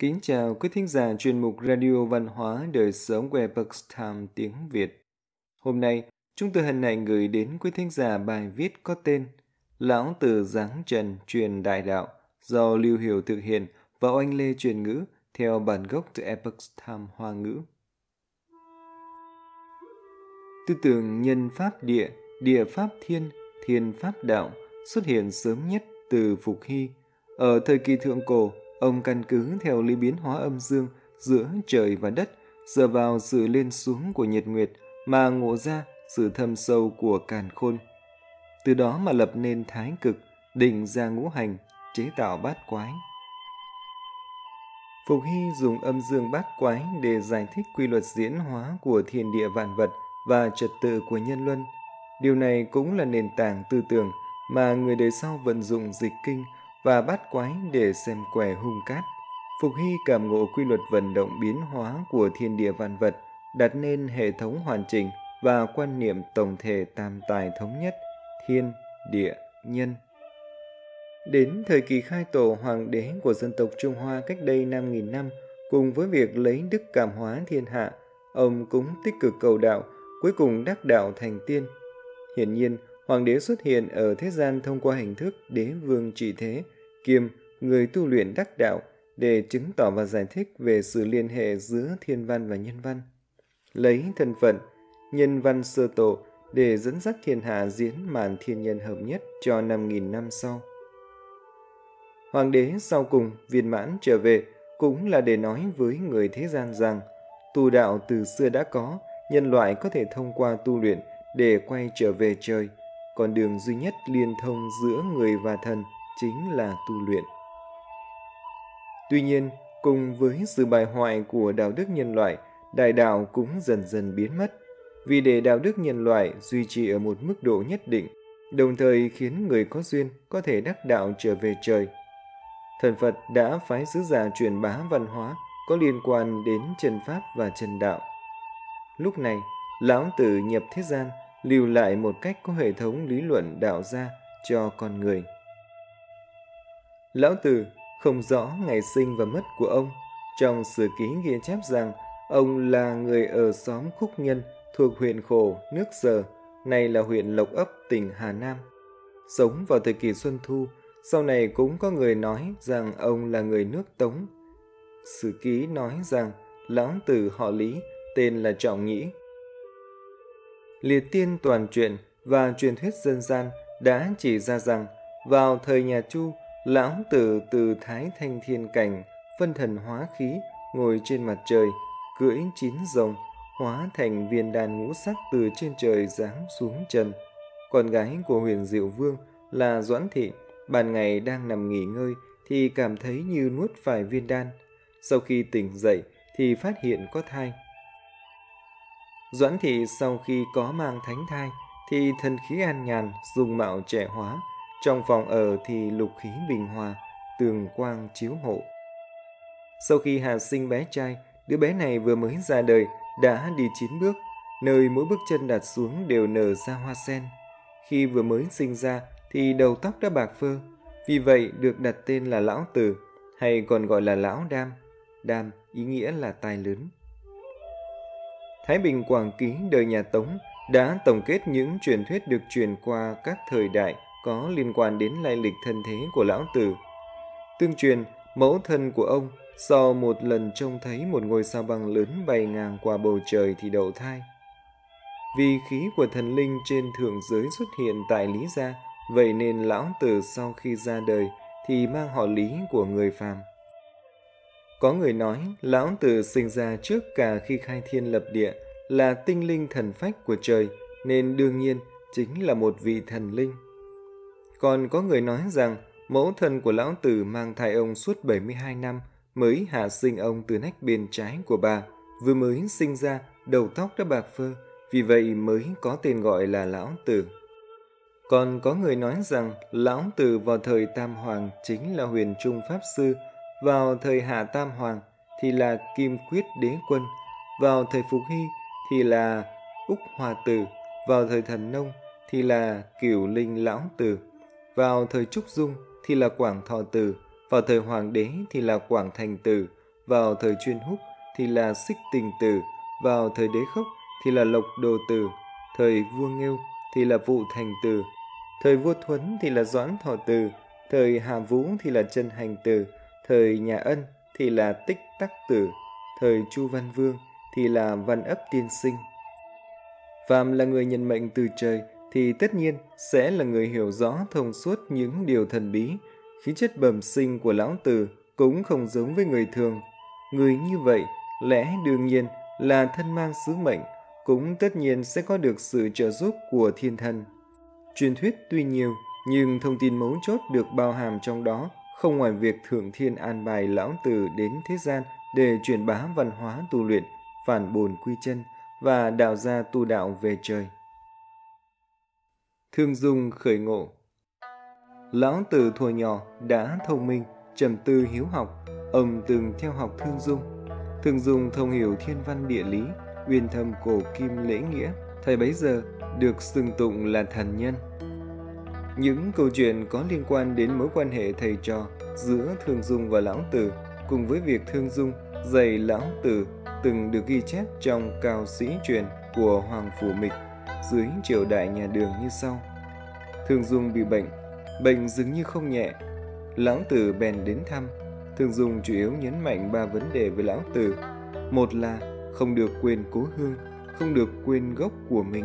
Kính chào quý thính giả chuyên mục Radio Văn hóa Đời Sống của Epoch Time tiếng Việt. Hôm nay, chúng tôi hân hạnh gửi đến quý thính giả bài viết có tên Lão Tử Giáng Trần truyền đại đạo do Lưu Hiểu thực hiện và Oanh Lê truyền ngữ theo bản gốc từ Epoch Time Hoa ngữ. Tư tưởng nhân pháp địa, địa pháp thiên, thiên pháp đạo xuất hiện sớm nhất từ Phục Hy. Ở thời kỳ thượng cổ, ông căn cứ theo lý biến hóa âm dương giữa trời và đất, dựa vào sự lên xuống của nhật nguyệt mà ngộ ra sự thâm sâu của càn khôn. Từ đó mà lập nên thái cực, định ra ngũ hành, chế tạo bát quái. Phục Hy dùng âm dương bát quái để giải thích quy luật diễn hóa của thiên địa vạn vật và trật tự của nhân luân. Điều này cũng là nền tảng tư tưởng mà người đời sau vận dụng dịch kinh và bát quái để xem què hung cát. Phục Hy cảm ngộ quy luật vận động biến hóa của thiên địa vạn vật, đặt nên hệ thống hoàn chỉnh và quan niệm tổng thể tam tài thống nhất, thiên, địa, nhân. Đến thời kỳ khai tổ hoàng đế của dân tộc Trung Hoa cách đây 5.000 năm, cùng với việc lấy đức cảm hóa thiên hạ, ông cũng tích cực cầu đạo, cuối cùng đắc đạo thành tiên. Hiển nhiên, hoàng đế xuất hiện ở thế gian thông qua hình thức đế vương trị thế, kiêm người tu luyện đắc đạo để chứng tỏ và giải thích về sự liên hệ giữa thiên văn và nhân văn. Lấy thân phận, nhân văn sơ tổ để dẫn dắt thiên hạ diễn màn thiên nhân hợp nhất cho 5.000 năm sau. Hoàng đế sau cùng viên mãn trở về cũng là để nói với người thế gian rằng tu đạo từ xưa đã có, nhân loại có thể thông qua tu luyện để quay trở về trời. Con đường duy nhất liên thông giữa người và thần chính là tu luyện. Tuy nhiên, cùng với sự bài hoại của đạo đức nhân loại, đại đạo cũng dần dần biến mất. Vì để đạo đức nhân loại duy trì ở một mức độ nhất định, đồng thời khiến người có duyên có thể đắc đạo trở về trời. Thần Phật đã phái sứ giả truyền bá văn hóa có liên quan đến chân pháp và chân đạo. Lúc này, Lão Tử nhập thế gian lưu lại một cách có hệ thống lý luận đạo ra cho con người. Lão Tử không rõ ngày sinh và mất của ông. Trong sử ký ghi chép rằng ông là người ở xóm Khúc Nhân thuộc huyện Khổ, nước Sở, nay là huyện Lộc Ấp, tỉnh Hà Nam. Sống vào thời kỳ Xuân Thu, sau này cũng có người nói rằng ông là người nước Tống. Sử ký nói rằng lão tử họ Lý, tên là Trọng Nhĩ. Liệt tiên toàn truyện và truyền thuyết dân gian đã chỉ ra rằng vào thời nhà Chu, lão tử từ Thái Thanh Thiên Cảnh phân thần hóa khí ngồi trên mặt trời, cưỡi chín rồng, hóa thành viên đàn ngũ sắc từ trên trời giáng xuống trần. Con gái của huyền diệu vương là Doãn Thị, ban ngày đang nằm nghỉ ngơi thì cảm thấy như nuốt phải viên đan. Sau khi tỉnh dậy thì phát hiện có thai. Doãn Thị sau khi có mang thánh thai thì thần khí an nhàn, dùng mạo trẻ hóa, trong phòng ở thì lục khí bình hòa, tường quang chiếu hộ. Sau khi hạ sinh bé trai, đứa bé này vừa mới ra đời đã đi chín bước, nơi mỗi bước chân đặt xuống đều nở ra hoa sen. Khi vừa mới sinh ra thì đầu tóc đã bạc phơ, vì vậy được đặt tên là Lão Tử, hay còn gọi là Lão Đam. Đam ý nghĩa là tài lớn. Thái Bình Quảng Ký đời nhà Tống đã tổng kết những truyền thuyết được truyền qua các thời đại có liên quan đến lai lịch thân thế của Lão Tử. Tương truyền, mẫu thân của ông sau một lần trông thấy một ngôi sao băng lớn bay ngang qua bầu trời thì đậu thai. Vì khí của thần linh trên thượng giới xuất hiện tại Lý Gia, vậy nên lão tử sau khi ra đời thì mang họ Lý của người phàm. Có người nói lão tử sinh ra trước cả khi khai thiên lập địa là tinh linh thần phách của trời nên đương nhiên chính là một vị thần linh. Còn có người nói rằng mẫu thân của lão tử mang thai ông suốt 72 năm mới hạ sinh ông từ nách bên trái của bà, vừa mới sinh ra đầu tóc đã bạc phơ, vì vậy mới có tên gọi là lão tử. Còn có người nói rằng lão tử vào thời Tam Hoàng chính là huyền trung pháp sư, vào thời hà Tam Hoàng thì là Kim Quyết Đế Quân, vào thời Phục Hy thì là Úc Hòa Tử, vào thời Thần Nông thì là Cửu Linh Lão Tử, vào thời Trúc Dung thì là Quảng Thọ Tử, vào thời Hoàng đế thì là Quảng Thành Tử, vào thời chuyên húc thì là xích tình tử, vào thời đế khốc thì là lộc đồ tử, thời vua nghêu thì là vụ thành tử, thời vua thuấn thì là doãn thọ tử, thời hà vũ thì là chân hành tử, thời nhà ân thì là tích tắc tử, thời chu văn vương thì là văn ấp tiên sinh. Phàm là người nhận mệnh từ trời thì tất nhiên sẽ là người hiểu rõ thông suốt những điều thần bí. Khí chất bẩm sinh của lão tử cũng không giống với người thường. Người như vậy lẽ đương nhiên là thân mang sứ mệnh, cũng tất nhiên sẽ có được sự trợ giúp của thiên thần. Truyền thuyết tuy nhiều, nhưng thông tin mấu chốt được bao hàm trong đó không ngoài việc thượng thiên an bài lão tử đến thế gian để truyền bá văn hóa tu luyện, phản bồn quy chân và đạo gia tu đạo về trời. Thương Dung khởi ngộ Lão tử thuở nhỏ đã thông minh, trầm tư hiếu học, ông từng theo học Thương Dung. Thương Dung thông hiểu thiên văn địa lý, uyên thâm cổ kim lễ nghĩa, thầy bấy giờ được xưng tụng là thần nhân. Những câu chuyện có liên quan đến mối quan hệ thầy trò giữa Thương Dung và Lão Tử cùng với việc Thương Dung dạy Lão Tử từng được ghi chép trong cao sĩ truyền của Hoàng Phủ Mịch dưới triều đại nhà đường như sau. Thương Dung bị bệnh, bệnh dường như không nhẹ. Lão Tử bèn đến thăm. Thương Dung chủ yếu nhấn mạnh ba vấn đề với Lão Tử. Một là không được quên cố hương, không được quên gốc của mình.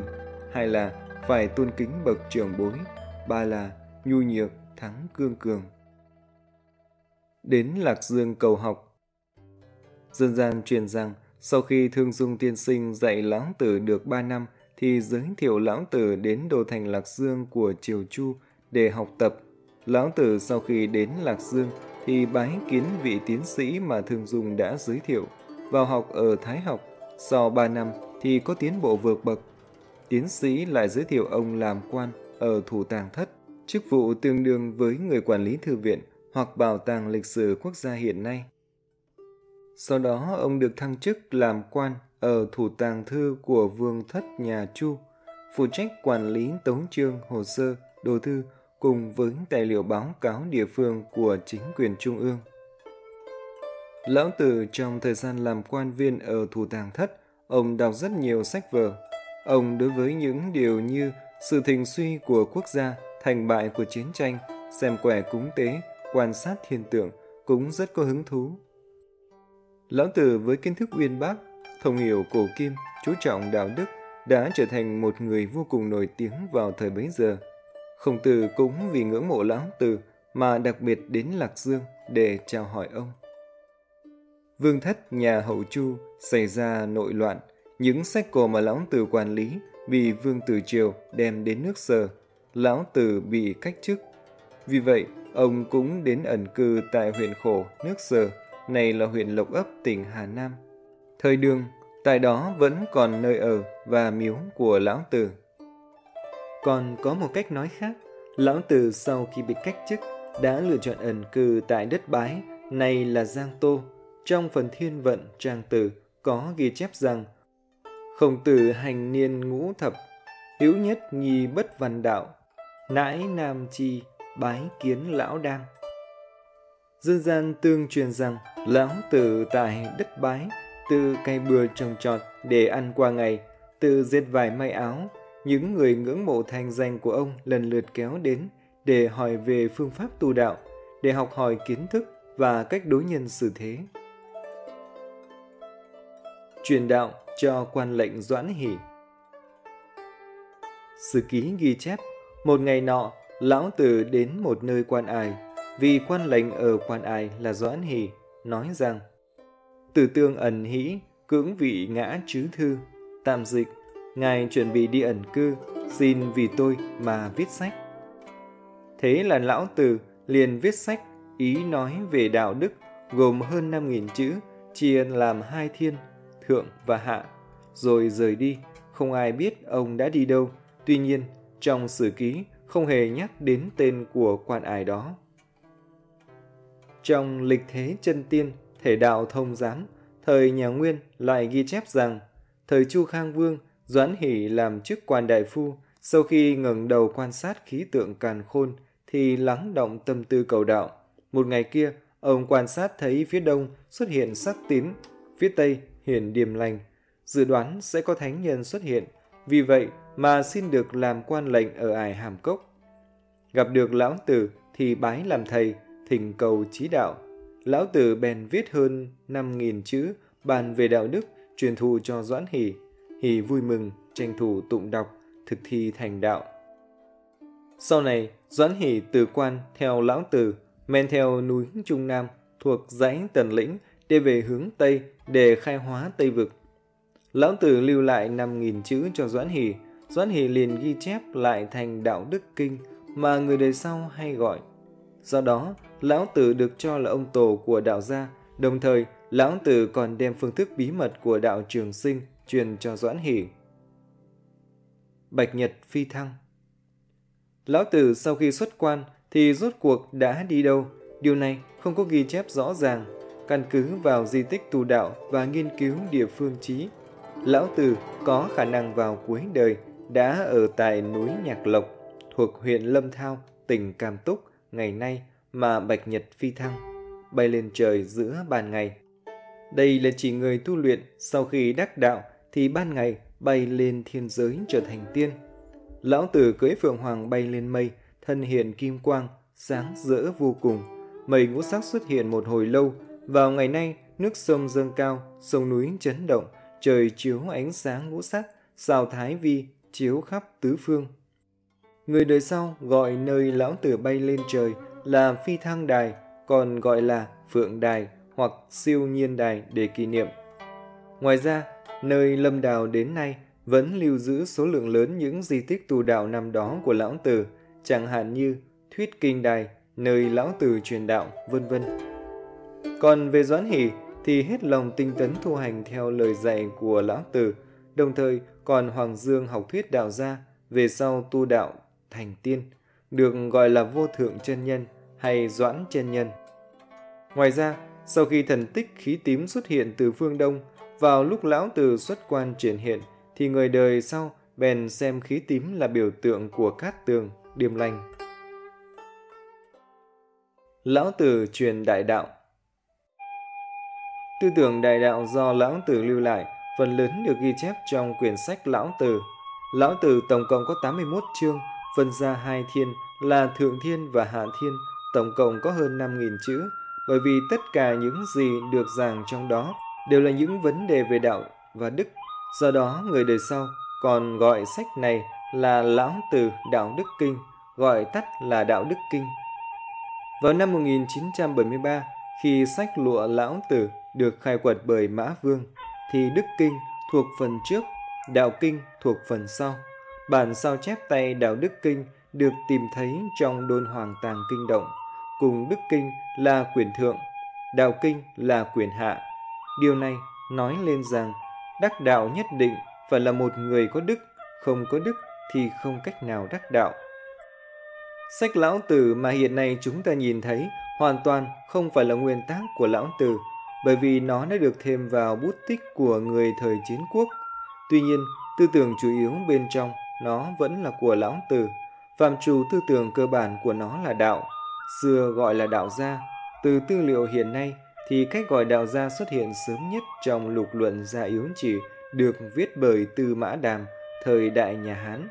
Hai là phải tôn kính bậc trưởng bối. Ba là nhu nhược thắng cương cường. Đến Lạc Dương cầu học Dân gian truyền rằng sau khi Thương Dung tiên sinh dạy Lão Tử được ba năm thì giới thiệu Lão Tử đến đô thành Lạc Dương của Triều Chu để học tập. Lão Tử sau khi đến Lạc Dương thì bái kiến vị tiến sĩ mà Thương Dung đã giới thiệu. Vào học ở Thái học, sau 3 năm thì có tiến bộ vượt bậc. Tiến sĩ lại giới thiệu ông làm quan ở Thủ tàng Thất, chức vụ tương đương với người quản lý thư viện hoặc bảo tàng lịch sử quốc gia hiện nay. Sau đó ông được thăng chức làm quan ở thủ tàng thư của vương thất nhà Chu, phụ trách quản lý tống chương, hồ sơ, đồ thư cùng với tài liệu báo cáo địa phương của chính quyền trung ương. Lão Tử trong thời gian làm quan viên ở thủ tàng thất, ông đọc rất nhiều sách vở. Ông đối với những điều như sự thịnh suy của quốc gia, thành bại của chiến tranh, xem quẻ cúng tế, quan sát thiên tượng cũng rất có hứng thú. Lão Tử với kiến thức uyên bác, thông hiểu cổ kim, chú trọng đạo đức, đã trở thành một người vô cùng nổi tiếng vào thời bấy giờ. Khổng tử cũng vì ngưỡng mộ Lão Tử mà đặc biệt đến Lạc Dương để chào hỏi ông. Vương thất nhà hậu Chu xảy ra nội loạn, những sách cổ mà Lão Tử quản lý bị Vương Tử Triều đem đến nước Sở, Lão Tử bị cách chức. Vì vậy, ông cũng đến ẩn cư tại huyện khổ nước Sở, này là huyện Lộc Ấp, tỉnh Hà Nam. Thời đường, tại đó vẫn còn nơi ở và miếu của Lão Tử. Còn có một cách nói khác, Lão Tử sau khi bị cách chức đã lựa chọn ẩn cư tại đất bái, này là Giang Tô. Trong phần thiên vận trang tử có ghi chép rằng Khổng tử hành niên ngũ thập, hiếu nhất nhi bất văn đạo, nãi nam chi, bái kiến lão đam. Dân gian tương truyền rằng lão tử tại đất bái từ cây bừa trồng trọt để ăn qua ngày, từ dệt vải may áo, những người ngưỡng mộ thành danh của ông lần lượt kéo đến để hỏi về phương pháp tu đạo, để học hỏi kiến thức và cách đối nhân xử thế. Truyền đạo cho quan lệnh Doãn Hỷ Sử ký ghi chép, một ngày nọ, lão tử đến một nơi quan ai vì quan lệnh ở quan ai là Doãn Hỷ, nói rằng Tử tương ẩn hĩ, cưỡng vị ngã chứ thư, tạm dịch, Ngài chuẩn bị đi ẩn cư, xin vì tôi mà viết sách. Thế là lão tử liền viết sách ý nói về đạo đức gồm hơn 5.000 chữ, chia làm hai thiên, thượng và hạ, rồi rời đi, không ai biết ông đã đi đâu. Tuy nhiên, trong sử ký không hề nhắc đến tên của quan ai đó. Trong lịch thế chân tiên, thể đạo thông giám, thời nhà Nguyên lại ghi chép rằng, thời Chu Khang Vương, Doãn Hỷ làm chức quan đại phu, sau khi ngẩng đầu quan sát khí tượng càn khôn, thì lắng động tâm tư cầu đạo. Một ngày kia, Ông quan sát thấy phía đông xuất hiện sắc tím phía tây hiển điềm lành, dự đoán sẽ có thánh nhân xuất hiện, vì vậy mà xin được làm quan lệnh ở ải hàm cốc. Gặp được lão tử thì bái làm thầy, thỉnh cầu trí đạo. Lão tử bèn viết hơn 5.000 chữ bàn về đạo đức, truyền thụ cho Doãn Hỷ. Hỷ vui mừng, tranh thủ tụng đọc, thực thi thành đạo. Sau này, Doãn Hỷ từ quan theo lão tử, men theo núi Trung Nam thuộc dãy Tần Lĩnh để về hướng Tây để khai hóa Tây Vực. Lão Tử lưu lại 5.000 chữ cho Doãn Hỷ, Doãn Hỷ liền ghi chép lại thành đạo đức kinh mà người đời sau hay gọi. Do đó, Lão Tử được cho là ông tổ của đạo gia, đồng thời Lão Tử còn đem phương thức bí mật của đạo trường sinh truyền cho Doãn Hỷ. Bạch Nhật phi thăng Lão Tử sau khi xuất quan thì rốt cuộc đã đi đâu? Điều này không có ghi chép rõ ràng, căn cứ vào di tích tu đạo và nghiên cứu địa phương trí. Lão Tử có khả năng vào cuối đời đã ở tại núi Nhạc Lộc thuộc huyện Lâm Thao, tỉnh Cam Túc ngày nay mà Bạch Nhật phi thăng, bay lên trời giữa ban ngày. Đây là chỉ người tu luyện sau khi đắc đạo thì ban ngày bay lên thiên giới trở thành tiên. Lão Tử cưỡi Phượng Hoàng bay lên mây, thân hiện kim quang, sáng rỡ vô cùng. Mây ngũ sắc xuất hiện một hồi lâu. Vào ngày nay, nước sông dâng cao, sông núi chấn động, trời chiếu ánh sáng ngũ sắc, sao thái vi chiếu khắp tứ phương. Người đời sau gọi nơi lão tử bay lên trời là phi thăng đài, còn gọi là phượng đài hoặc siêu nhiên đài để kỷ niệm. Ngoài ra, nơi lâm đào đến nay vẫn lưu giữ số lượng lớn những di tích tu đạo năm đó của lão tử, chẳng hạn như thuyết kinh đài, nơi lão tử truyền đạo, vân vân. Còn về Doãn Hỷ thì hết lòng tinh tấn thu hành theo lời dạy của lão tử, đồng thời còn Hoàng Dương học thuyết đạo gia, về sau tu đạo thành tiên, được gọi là vô thượng chân nhân hay doãn chân nhân. Ngoài ra, sau khi thần tích khí tím xuất hiện từ phương Đông, vào lúc lão tử xuất quan triển hiện, thì người đời sau bèn xem khí tím là biểu tượng của cát tường, điềm lành. Lão tử truyền đại đạo Tư tưởng đại đạo do lão tử lưu lại phần lớn được ghi chép trong quyển sách Lão Tử. Lão Tử tổng cộng có 81 chương, phân ra hai thiên là Thượng Thiên và Hạ Thiên, tổng cộng có hơn 5.000 chữ, bởi vì tất cả những gì được giảng trong đó đều là những vấn đề về đạo và đức. Do đó, người đời sau còn gọi sách này là Lão Tử Đạo Đức Kinh, gọi tắt là Đạo Đức Kinh. Vào năm 1973, khi sách lụa Lão Tử được khai quật bởi Mã Vương, thì Đức Kinh thuộc phần trước, Đạo Kinh thuộc phần sau. Bản sao chép tay Đạo Đức Kinh được tìm thấy trong đôn hoàng tàng kinh động, cùng Đức Kinh là quyền thượng, Đạo Kinh là quyền hạ. Điều này nói lên rằng đắc đạo nhất định phải là một người có đức, không có đức thì không cách nào đắc đạo. Sách Lão Tử mà hiện nay chúng ta nhìn thấy hoàn toàn không phải là nguyên tác của Lão Tử, bởi vì nó đã được thêm vào bút tích của người thời chiến quốc. Tuy nhiên, tư tưởng chủ yếu bên trong nó vẫn là của lão tử. Phạm trù tư tưởng cơ bản của nó là đạo, xưa gọi là đạo gia. Từ tư liệu hiện nay thì cách gọi đạo gia xuất hiện sớm nhất trong lục luận gia yếu chỉ được viết bởi Tư Mã Đàm thời đại nhà Hán.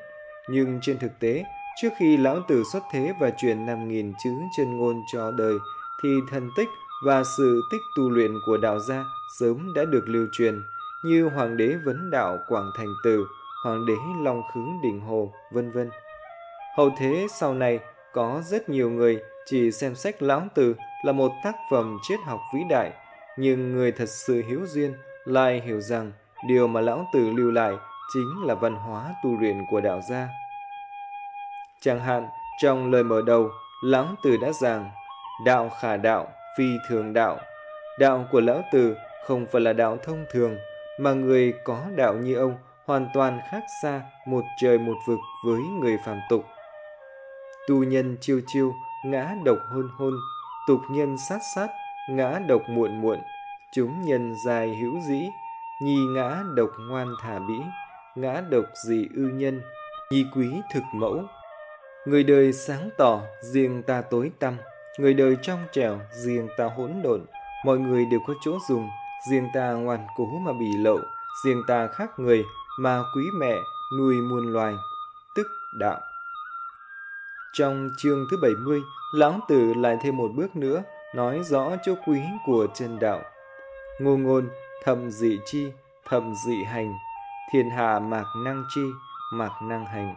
Nhưng trên thực tế, trước khi lão tử xuất thế và truyền 5.000 chữ chân ngôn cho đời, thì thần tích và sự tích tu luyện của đạo gia sớm đã được lưu truyền như Hoàng đế Vấn Đạo Quảng Thành Tử, Hoàng đế Long Khứ Đỉnh Hồ, vân vân. Hậu thế sau này có rất nhiều người chỉ xem sách Lão Tử là một tác phẩm triết học vĩ đại, nhưng người thật sự hiếu duyên lại hiểu rằng điều mà Lão Tử lưu lại chính là văn hóa tu luyện của đạo gia. Chẳng hạn, trong lời mở đầu, Lão Tử đã rằng, đạo khả đạo, phi thường đạo. Đạo của Lão Tử không phải là đạo thông thường, mà người có đạo như ông hoàn toàn khác xa một trời một vực với người phàm tục. Tu nhân chiêu chiêu, ngã độc hôn hôn, tục nhân sát sát, ngã độc muộn muộn, chúng nhân dài hữu dĩ, nhi ngã độc ngoan thả bĩ, ngã độc dị ư nhân, nhi quý thực mẫu. Người đời sáng tỏ, riêng ta tối tăm, Người đời trong trèo riêng ta hỗn độn, mọi người đều có chỗ dùng, riêng ta ngoan cố mà bị lộ, riêng ta khác người mà quý mẹ nuôi muôn loài, tức đạo. Trong chương thứ 70, Lão Tử lại thêm một bước nữa, nói rõ chỗ quý của chân đạo. Ngô ngôn, thầm dị chi, thầm dị hành, thiên hạ mạc năng chi, mạc năng hành.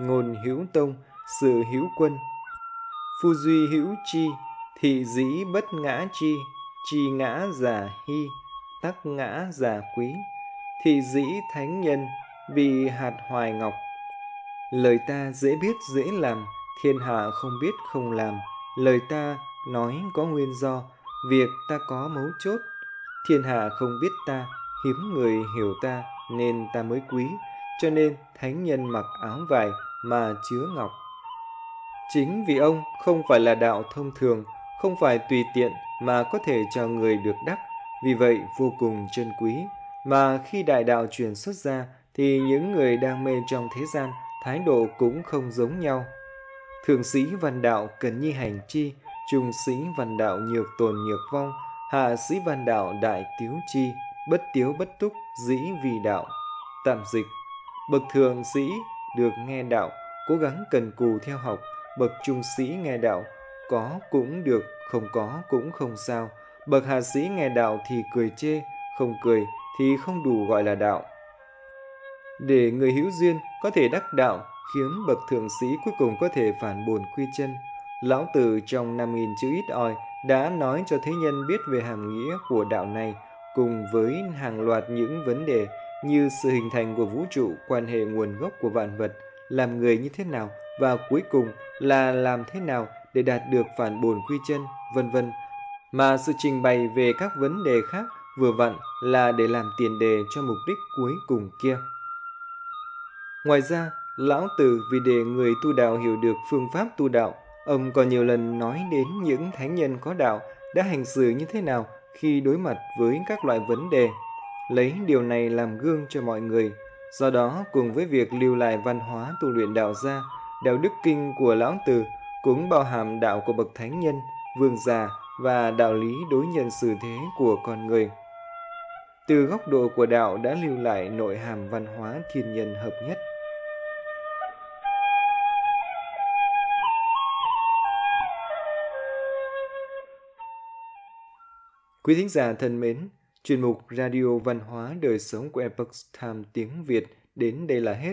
Ngôn hữu tông, sự hữu quân. Phu duy hữu chi, thị dĩ bất ngã chi, chi ngã giả hy, tắc ngã giả quý. Thị dĩ thánh nhân, vì hạt hoài ngọc. Lời ta dễ biết dễ làm, thiên hạ không biết không làm. Lời ta nói có nguyên do, việc ta có mấu chốt. Thiên hạ không biết ta, hiếm người hiểu ta, nên ta mới quý. Cho nên thánh nhân mặc áo vải mà chứa ngọc. Chính vì ông không phải là đạo thông thường, không phải tùy tiện mà có thể cho người được đắc, vì vậy vô cùng chân quý. Mà khi đại đạo truyền xuất ra, thì những người đang mê trong thế gian, thái độ cũng không giống nhau. Thượng sĩ văn đạo cần nhi hành chi, trung sĩ văn đạo nhược tồn nhược vong, hạ sĩ văn đạo đại tiếu chi, bất tiếu bất túc, dĩ vì đạo. Tạm dịch, bậc thượng sĩ được nghe đạo, cố gắng cần cù theo học, bậc trung sĩ nghe đạo, có cũng được, không có cũng không sao. Bậc hạ sĩ nghe đạo thì cười chê, không cười thì không đủ gọi là đạo. Để người hữu duyên có thể đắc đạo, khiến bậc thượng sĩ cuối cùng có thể phản bồn quy chân. Lão Tử trong 5.000 chữ ít ỏi đã nói cho thế nhân biết về hàm nghĩa của đạo này, cùng với hàng loạt những vấn đề như sự hình thành của vũ trụ, quan hệ nguồn gốc của vạn vật, làm người như thế nào và cuối cùng là làm thế nào để đạt được phản bổn quy chân, vân vân. Mà sự trình bày về các vấn đề khác vừa vặn là để làm tiền đề cho mục đích cuối cùng kia. Ngoài ra, Lão Tử vì để người tu đạo hiểu được phương pháp tu đạo, ông còn nhiều lần nói đến những thánh nhân có đạo đã hành xử như thế nào khi đối mặt với các loại vấn đề, lấy điều này làm gương cho mọi người. Do đó, cùng với việc lưu lại văn hóa tu luyện đạo gia, đạo đức kinh của Lão Tử cũng bao hàm đạo của bậc thánh nhân, vương già và đạo lý đối nhân xử thế của con người. Từ góc độ của đạo đã lưu lại nội hàm văn hóa thiên nhân hợp nhất. Quý thính giả thân mến, chuyên mục Radio Văn hóa Đời Sống của Epoch Time tiếng Việt đến đây là hết.